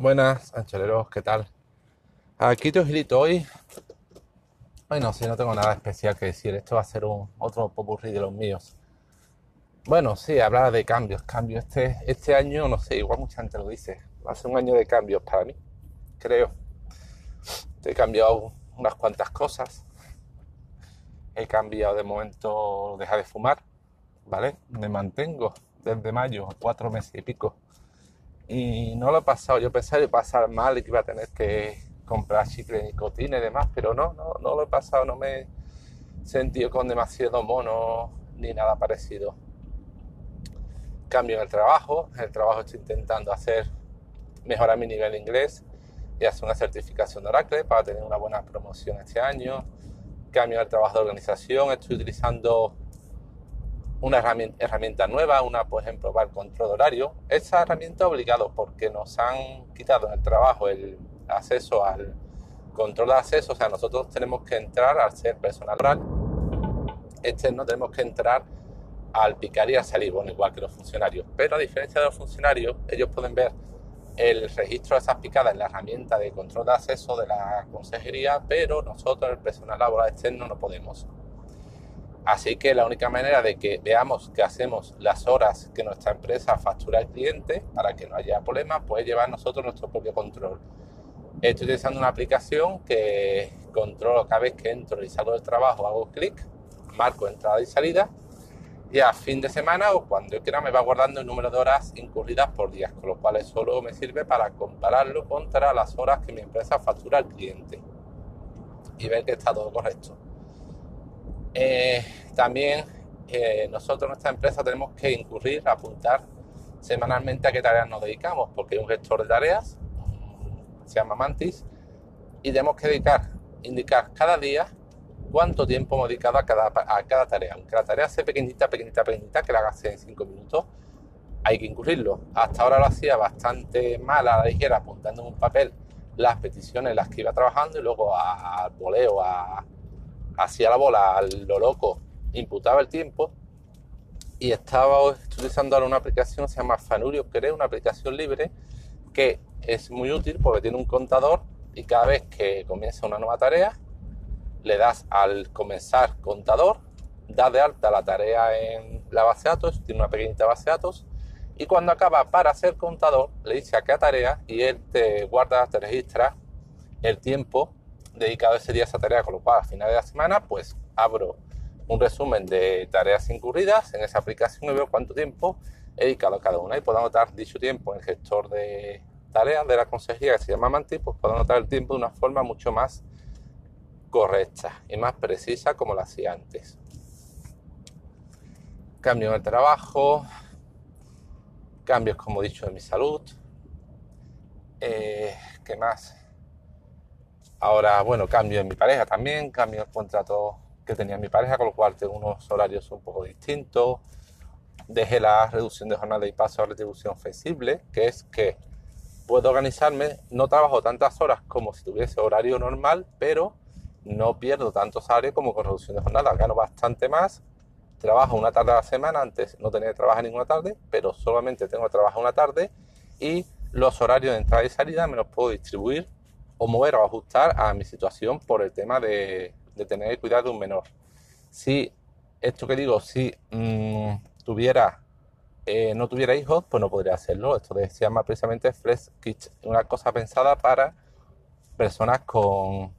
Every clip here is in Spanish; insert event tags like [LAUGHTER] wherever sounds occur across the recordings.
Buenas, ancholeros, ¿qué tal? Aquí te Gilito hoy. Bueno, si no tengo nada especial que decir. Esto va a ser un otro popurrí de los míos. Bueno, sí, hablar de cambios. Cambios. Este, este año, no sé, igual mucha gente lo dice. Va a ser un año de cambios para mí. Creo. He cambiado unas cuantas cosas. He cambiado de momento, dejar de fumar. ¿Vale? Me mantengo desde mayo, cuatro meses y pico y no lo he pasado. Yo pensaba que iba a pasar mal y que iba a tener que comprar chicle, nicotina y demás, pero no, no, no lo he pasado, no me he sentido con demasiado mono ni nada parecido. Cambio en el trabajo, en el trabajo estoy intentando hacer mejorar mi nivel de inglés y hacer una certificación de Oracle para tener una buena promoción este año. Cambio en el trabajo de organización, estoy utilizando una herramienta, nueva, una, por ejemplo, para el control horario. Esa herramienta obligado porque nos han quitado en el trabajo el acceso al control de acceso, o sea, nosotros tenemos que entrar al ser personal oral no tenemos que entrar al picar y a salir, bueno, igual que los funcionarios. Pero a diferencia de los funcionarios, ellos pueden ver el registro de esas picadas en la herramienta de control de acceso de la consejería, pero nosotros, el personal laboral externo, no podemos. Así que la única manera de que veamos que hacemos las horas que nuestra empresa factura al cliente para que no haya problemas, pues llevar nosotros nuestro propio control. Estoy utilizando una aplicación que controlo cada vez que entro y salgo del trabajo, hago clic, marco entrada y salida y a fin de semana o cuando yo quiera me va guardando el número de horas incurridas por día, con lo cual solo me sirve para compararlo contra las horas que mi empresa factura al cliente y ver que está todo correcto. Eh, también eh, nosotros, nuestra empresa, tenemos que incurrir, apuntar semanalmente a qué tareas nos dedicamos, porque hay un gestor de tareas, se llama Mantis, y tenemos que dedicar, indicar cada día cuánto tiempo hemos dedicado a cada, a cada tarea. Aunque la tarea sea pequeñita, pequeñita, pequeñita, que la haga en 5 minutos, hay que incurrirlo. Hasta ahora lo hacía bastante mal a la ligera, apuntando en un papel las peticiones en las que iba trabajando y luego al voleo, a hacía la bola a lo loco, imputaba el tiempo y estaba utilizando ahora una aplicación que se llama Fanurio, creo, una aplicación libre que es muy útil porque tiene un contador y cada vez que comienza una nueva tarea, le das al comenzar contador, das de alta la tarea en la base de datos, tiene una pequeñita base de datos, y cuando acaba para ser contador, le dice a qué tarea y él te guarda, te registra el tiempo dedicado ese día a esa tarea, con lo cual a final de la semana pues abro un resumen de tareas incurridas en esa aplicación y veo cuánto tiempo he dedicado a cada una y puedo anotar dicho tiempo en el gestor de tareas de la consejería que se llama Manti, pues puedo anotar el tiempo de una forma mucho más correcta y más precisa como lo hacía antes. Cambio en el trabajo, cambios como he dicho en mi salud, eh, ¿qué más? Ahora, bueno, cambio en mi pareja también, cambio el contrato que tenía mi pareja, con lo cual tengo unos horarios un poco distintos. Dejé la reducción de jornada y paso a retribución flexible, que es que puedo organizarme, no trabajo tantas horas como si tuviese horario normal, pero no pierdo tantos salarios como con reducción de jornada. Gano bastante más, trabajo una tarde a la semana, antes no tenía que trabajar ninguna tarde, pero solamente tengo que trabajar una tarde y los horarios de entrada y salida me los puedo distribuir o mover o ajustar a mi situación por el tema de, tener que cuidar de un menor. Si esto que digo, si mm, tuviera, eh, no tuviera hijos, pues no podría hacerlo. Esto se llama precisamente Flex Kitchen, una cosa pensada para personas con,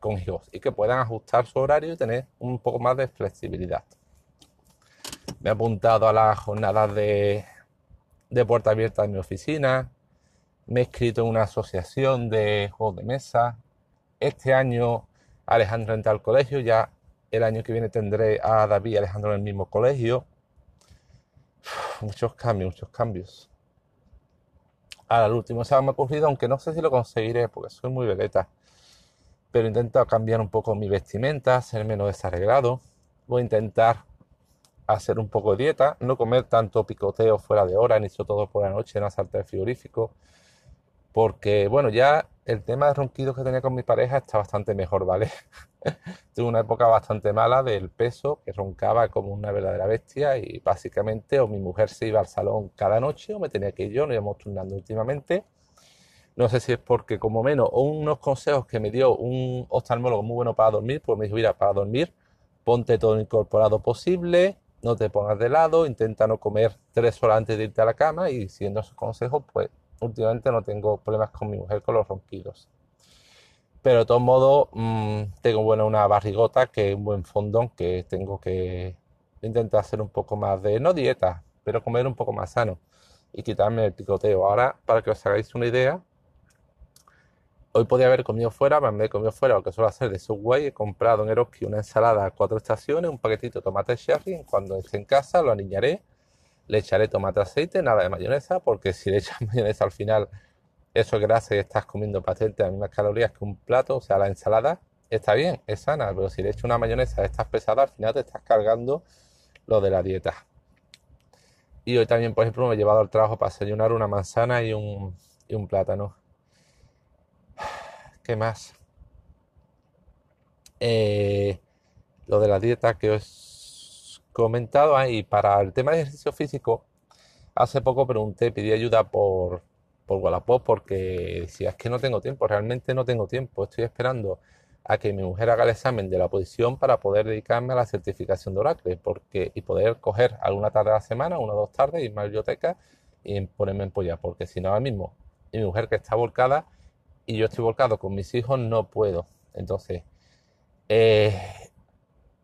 con hijos y que puedan ajustar su horario y tener un poco más de flexibilidad. Me he apuntado a las jornadas de, de puerta abierta en mi oficina, me he inscrito en una asociación de juegos de mesa. Este año Alejandro entra al colegio, ya el año que viene tendré a David y Alejandro en el mismo colegio. muchos cambios, muchos cambios. Ahora, el último se me ha ocurrido, aunque no sé si lo conseguiré porque soy muy veleta. Pero intento cambiar un poco mi vestimenta, ser menos desarreglado. Voy a intentar hacer un poco de dieta, no comer tanto picoteo fuera de hora, ni todo por la noche, no saltar el frigorífico porque bueno, ya el tema de ronquidos que tenía con mi pareja está bastante mejor, ¿vale? [LAUGHS] Tuve una época bastante mala del peso, que roncaba como una verdadera bestia y básicamente o mi mujer se iba al salón cada noche o me tenía que ir yo, nos íbamos turnando últimamente. No sé si es porque, como menos, unos consejos que me dio un oftalmólogo muy bueno para dormir, pues me dijo, mira, para dormir, ponte todo incorporado posible, no te pongas de lado, intenta no comer tres horas antes de irte a la cama y siguiendo esos consejos, pues últimamente no tengo problemas con mi mujer con los ronquidos. Pero de todos modos, mm, tengo bueno, una barrigota que es un buen fondón que tengo que intentar hacer un poco más de, no dieta, pero comer un poco más sano y quitarme el picoteo. Ahora, para que os hagáis una idea, hoy podía haber comido fuera, me he comido fuera lo que suelo hacer de Subway. He comprado en Eroski una ensalada a cuatro estaciones, un paquetito de tomate cherry. Cuando esté en casa lo aniñaré, le echaré tomate aceite, nada de mayonesa, porque si le echas [LAUGHS] mayonesa al final, eso es grasa y estás comiendo patente a las mismas calorías que un plato. O sea, la ensalada está bien, es sana, pero si le echas una mayonesa de estas pesadas, al final te estás cargando lo de la dieta. Y hoy también, por ejemplo, me he llevado al trabajo para desayunar una manzana y un, y un plátano. [SIGHS] ¿Qué más? Eh, lo de la dieta que os comentado ahí. Para el tema de ejercicio físico, hace poco pregunté, pedí ayuda por, por Wallapop porque decía, es que no tengo tiempo, realmente no tengo tiempo. Estoy esperando a que mi mujer haga el examen de la oposición para poder dedicarme a la certificación de Oracle porque, y poder coger alguna tarde a la semana, una o dos tardes, irme a la biblioteca y ponerme en polla, porque si no ahora mismo, mi mujer que está volcada y yo estoy volcado con mis hijos, no puedo. Entonces, eh,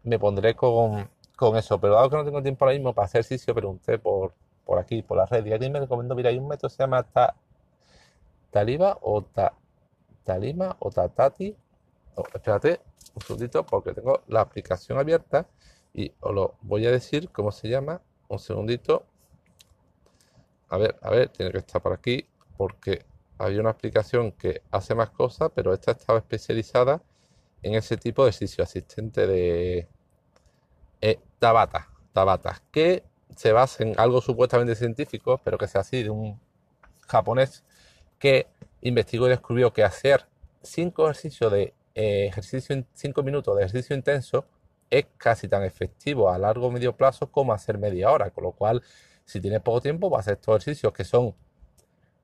me pondré con, con, eso, pero dado que no tengo tiempo ahora mismo para hacer ejercicio, pregunté por, por aquí, por la red, y alguien me recomiendo, mira, hay un método se llama Taliba o Talima o Tatati Oh, espérate un segundito porque tengo la aplicación abierta y os lo voy a decir cómo se llama. Un segundito. A ver, a ver, tiene que estar por aquí porque había una aplicación que hace más cosas, pero esta estaba especializada en ese tipo de ejercicio asistente de eh, Tabata, Tabata, que se basa en algo supuestamente científico, pero que sea así de un japonés que investigó y descubrió que hacer cinco ejercicios de eh, ejercicio 5 minutos de ejercicio intenso es casi tan efectivo a largo o medio plazo como hacer media hora, con lo cual si tienes poco tiempo vas a hacer estos ejercicios que son,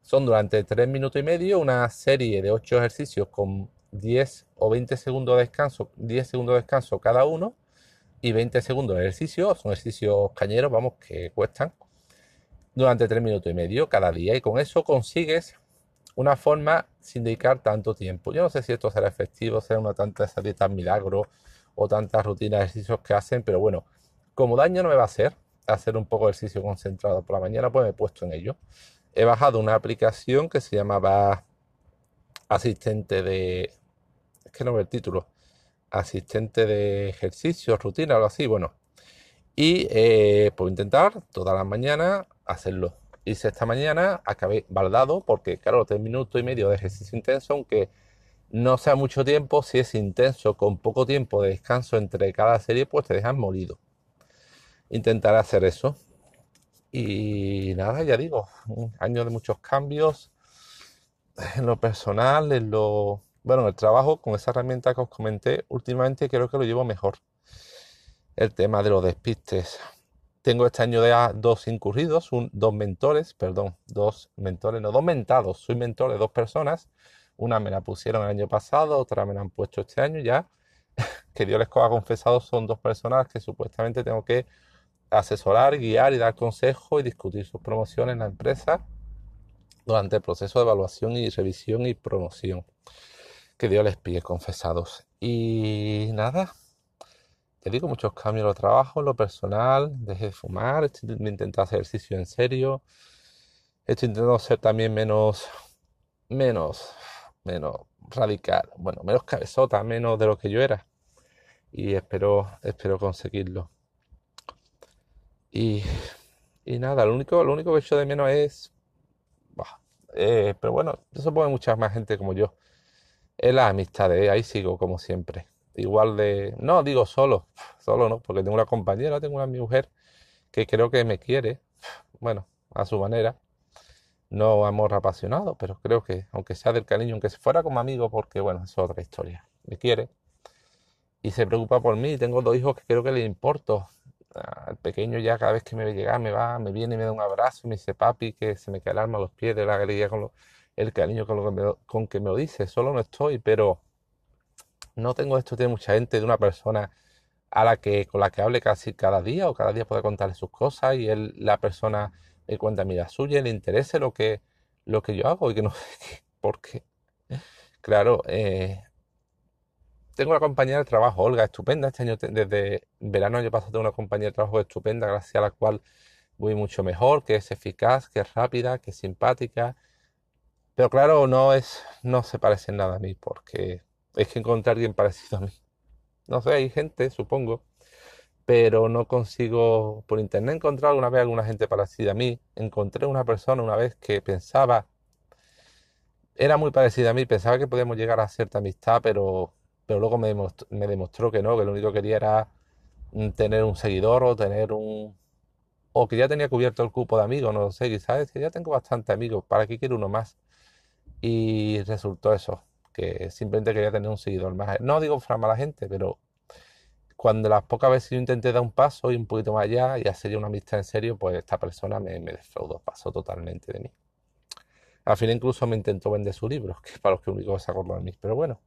son durante 3 minutos y medio una serie de 8 ejercicios con 10 o 20 segundos de descanso, 10 segundos de descanso cada uno y 20 segundos de ejercicio, son ejercicios cañeros, vamos, que cuestan durante 3 minutos y medio cada día y con eso consigues una forma sin dedicar tanto tiempo. Yo no sé si esto será efectivo, será una tanta esa dieta milagro o tantas rutinas de ejercicios que hacen, pero bueno, como daño no me va a hacer hacer un poco de ejercicio concentrado por la mañana, pues me he puesto en ello. He bajado una aplicación que se llamaba asistente de... Es que no veo el título. Asistente de ejercicio, rutina, algo así, bueno. Y eh, puedo intentar todas las mañanas hacerlo hice esta mañana, acabé baldado porque, claro, tres minutos y medio de ejercicio intenso, aunque no sea mucho tiempo, si es intenso con poco tiempo de descanso entre cada serie, pues te dejan molido. Intentaré hacer eso. Y nada, ya digo, un año de muchos cambios en lo personal, en lo... Bueno, en el trabajo, con esa herramienta que os comenté, últimamente creo que lo llevo mejor. El tema de los despistes. Tengo este año de dos incurridos, dos mentores, perdón, dos mentores, no, dos mentados. Soy mentor de dos personas. Una me la pusieron el año pasado, otra me la han puesto este año ya. [LAUGHS] Que Dios les ha confesado, son dos personas que supuestamente tengo que asesorar, guiar y dar consejo y discutir sus promociones en la empresa durante el proceso de evaluación y revisión y promoción. Que Dios les pide confesados. Y nada, te digo, muchos cambios en lo trabajo, lo personal, dejé de fumar, estoy intentando hacer ejercicio en serio, estoy intentando ser también menos, menos, menos radical, bueno, menos cabezota, menos de lo que yo era. Y espero, espero conseguirlo. Y, y nada, lo único, lo único que echo de menos es, eh, pero bueno, eso puede mucha más gente como yo. Es la amistad, ahí sigo como siempre. Igual de, no digo solo, solo no, porque tengo una compañera, tengo una mujer que creo que me quiere, bueno, a su manera, no amor apasionado, pero creo que aunque sea del cariño, aunque se fuera como amigo, porque bueno, es otra historia, me quiere y se preocupa por mí, tengo dos hijos que creo que le importo, al pequeño ya cada vez que me ve llegar me va, me viene y me da un abrazo, me dice papi que se me cae el alma los pies de la alegría con los... el cariño con, que me, con que me lo dice. Solo no estoy, pero no tengo esto de mucha gente, de una persona a la que, con la que hable casi cada día o cada día pueda contarle sus cosas y él, la persona me cuenta la suya, le interese lo que, lo que yo hago y que no [LAUGHS] sé por qué. Claro, eh, tengo una compañera de trabajo, Olga, estupenda. Este año, desde verano, yo pasado tengo una compañera de trabajo estupenda, gracias a la cual voy mucho mejor, que es eficaz, que es rápida, que es simpática. Pero claro, no es, no se parece nada a mí, porque es que encontrar alguien parecido a mí. No sé, hay gente, supongo, pero no consigo por internet encontrar alguna vez alguna gente parecida a mí. Encontré una persona una vez que pensaba, era muy parecida a mí, pensaba que podíamos llegar a cierta amistad, pero, pero luego me demostró, me demostró que no, que lo único que quería era tener un seguidor o tener un... o que ya tenía cubierto el cupo de amigos, no sé, quizás que ya tengo bastante amigos, ¿para qué quiero uno más? Y resultó eso, que simplemente quería tener un seguidor más. No digo para mala gente, pero cuando las pocas veces yo intenté dar un paso y un poquito más allá y hacer una amistad en serio, pues esta persona me, me pasó totalmente de mí. Al final incluso me intentó vender su libro, [LAUGHS] que es para los que único se acordó de mí. Pero bueno,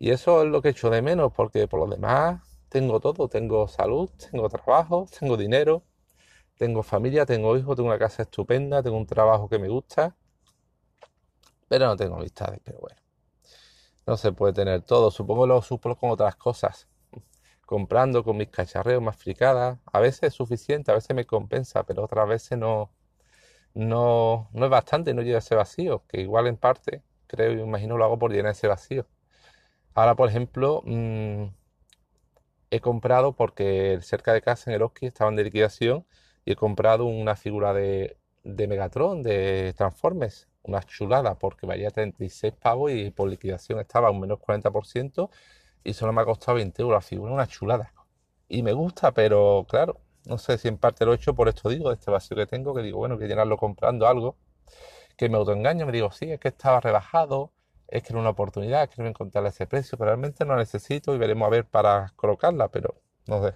y eso es lo que echo de menos, porque por lo demás tengo todo, tengo salud, tengo trabajo, tengo dinero, tengo familia, tengo hijos, tengo una casa estupenda, tengo un trabajo que me gusta, pero no tengo amistades, pero bueno. No se puede tener todo, supongo lo suplo con otras cosas [LAUGHS] comprando con mis cacharreos más fricadas. A veces es suficiente, a veces me compensa, pero otras veces no, no, no es bastante, no llega ese vacío, que igual en parte, creo y imagino lo hago por llenar ese vacío. Ahora, por ejemplo, mm, he comprado porque cerca de casa en el Oski estaban de liquidación y he comprado una figura de, de Megatron, de Transformers, una chulada, porque valía 36 pavos y por liquidación estaba un menos 40% y solo me ha costado 20 euros la figura, una chulada. Y me gusta, pero claro, no sé si en parte lo he hecho por esto digo, de este vacío que tengo, que digo, bueno, que llenarlo comprando algo, que me autoengaño, me digo, sí, es que estaba rebajado, es que era una oportunidad, quiero encontrar ese precio, pero realmente no necesito y veremos a ver para colocarla, pero no sé.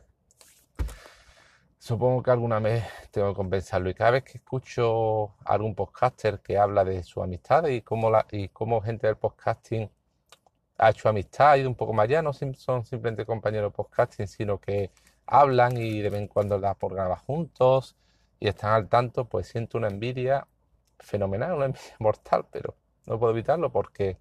Supongo que alguna vez tengo que compensarlo. Y cada vez que escucho algún podcaster que habla de su amistad y cómo, la, y cómo gente del podcasting ha hecho amistad, ha ido un poco más allá, no son simplemente compañeros podcasting, sino que hablan y de vez en cuando las por grabar juntos y están al tanto, pues siento una envidia fenomenal, una envidia [LAUGHS] mortal, pero no puedo evitarlo porque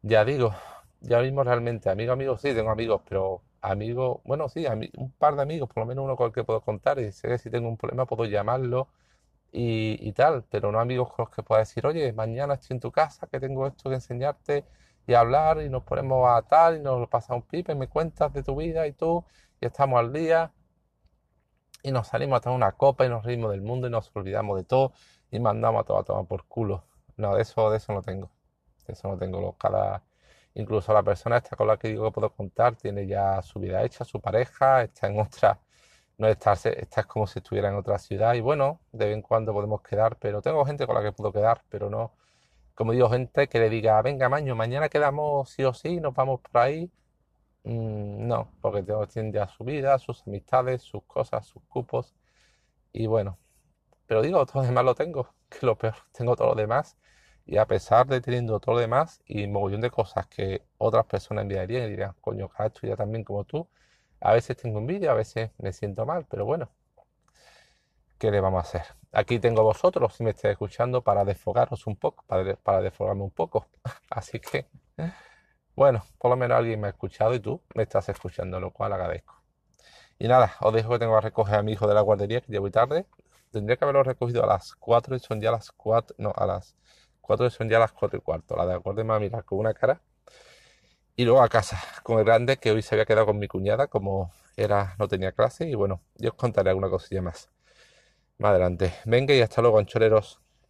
ya digo, ya mismo realmente, amigos, amigos, sí, tengo amigos, pero amigos, bueno, sí, un par de amigos, por lo menos uno con el que puedo contar y sé que si tengo un problema puedo llamarlo y, y tal, pero no amigos con los que pueda decir, oye, mañana estoy en tu casa, que tengo esto que enseñarte y hablar y nos ponemos a tal y nos lo pasamos pipe, me cuentas de tu vida y tú y estamos al día y nos salimos a tomar una copa y nos reímos del mundo y nos olvidamos de todo y mandamos a todo a tomar por culo. No, de eso, de eso no tengo. De eso no tengo. Cada, incluso la persona esta con la que digo que puedo contar tiene ya su vida hecha, su pareja, está en otra, no está, está es como si estuviera en otra ciudad y bueno, de vez en cuando podemos quedar, pero tengo gente con la que puedo quedar, pero no, como digo, gente que le diga, venga, Maño, mañana quedamos sí o sí, nos vamos por ahí. Mm, no, porque tengo, tiene ya su vida, sus amistades, sus cosas, sus cupos. Y bueno, pero digo, todo lo demás lo tengo, [LAUGHS] que lo peor, tengo todo lo demás. Y a pesar de teniendo todo lo demás y mogollón de cosas que otras personas enviarían y dirían, coño, esto ya también como tú, a veces tengo envidia, a veces me siento mal, pero bueno, ¿qué le vamos a hacer? Aquí tengo vosotros, si me estáis escuchando, para desfogaros un poco, para, para desfogarme un poco. [LAUGHS] Así que, bueno, por lo menos alguien me ha escuchado y tú me estás escuchando, lo cual agradezco. Y nada, os dejo que tengo que recoger a mi hijo de la guardería, que voy tarde. Tendría que haberlo recogido a las 4 y son ya las 4, no, a las 4 y son ya las 4 y cuarto. La de acuerdo me a mirar con una cara. Y luego a casa, con el grande que hoy se había quedado con mi cuñada, como era, no tenía clase. Y bueno, yo os contaré alguna cosilla más. Más adelante. Venga y hasta luego, ancholeros.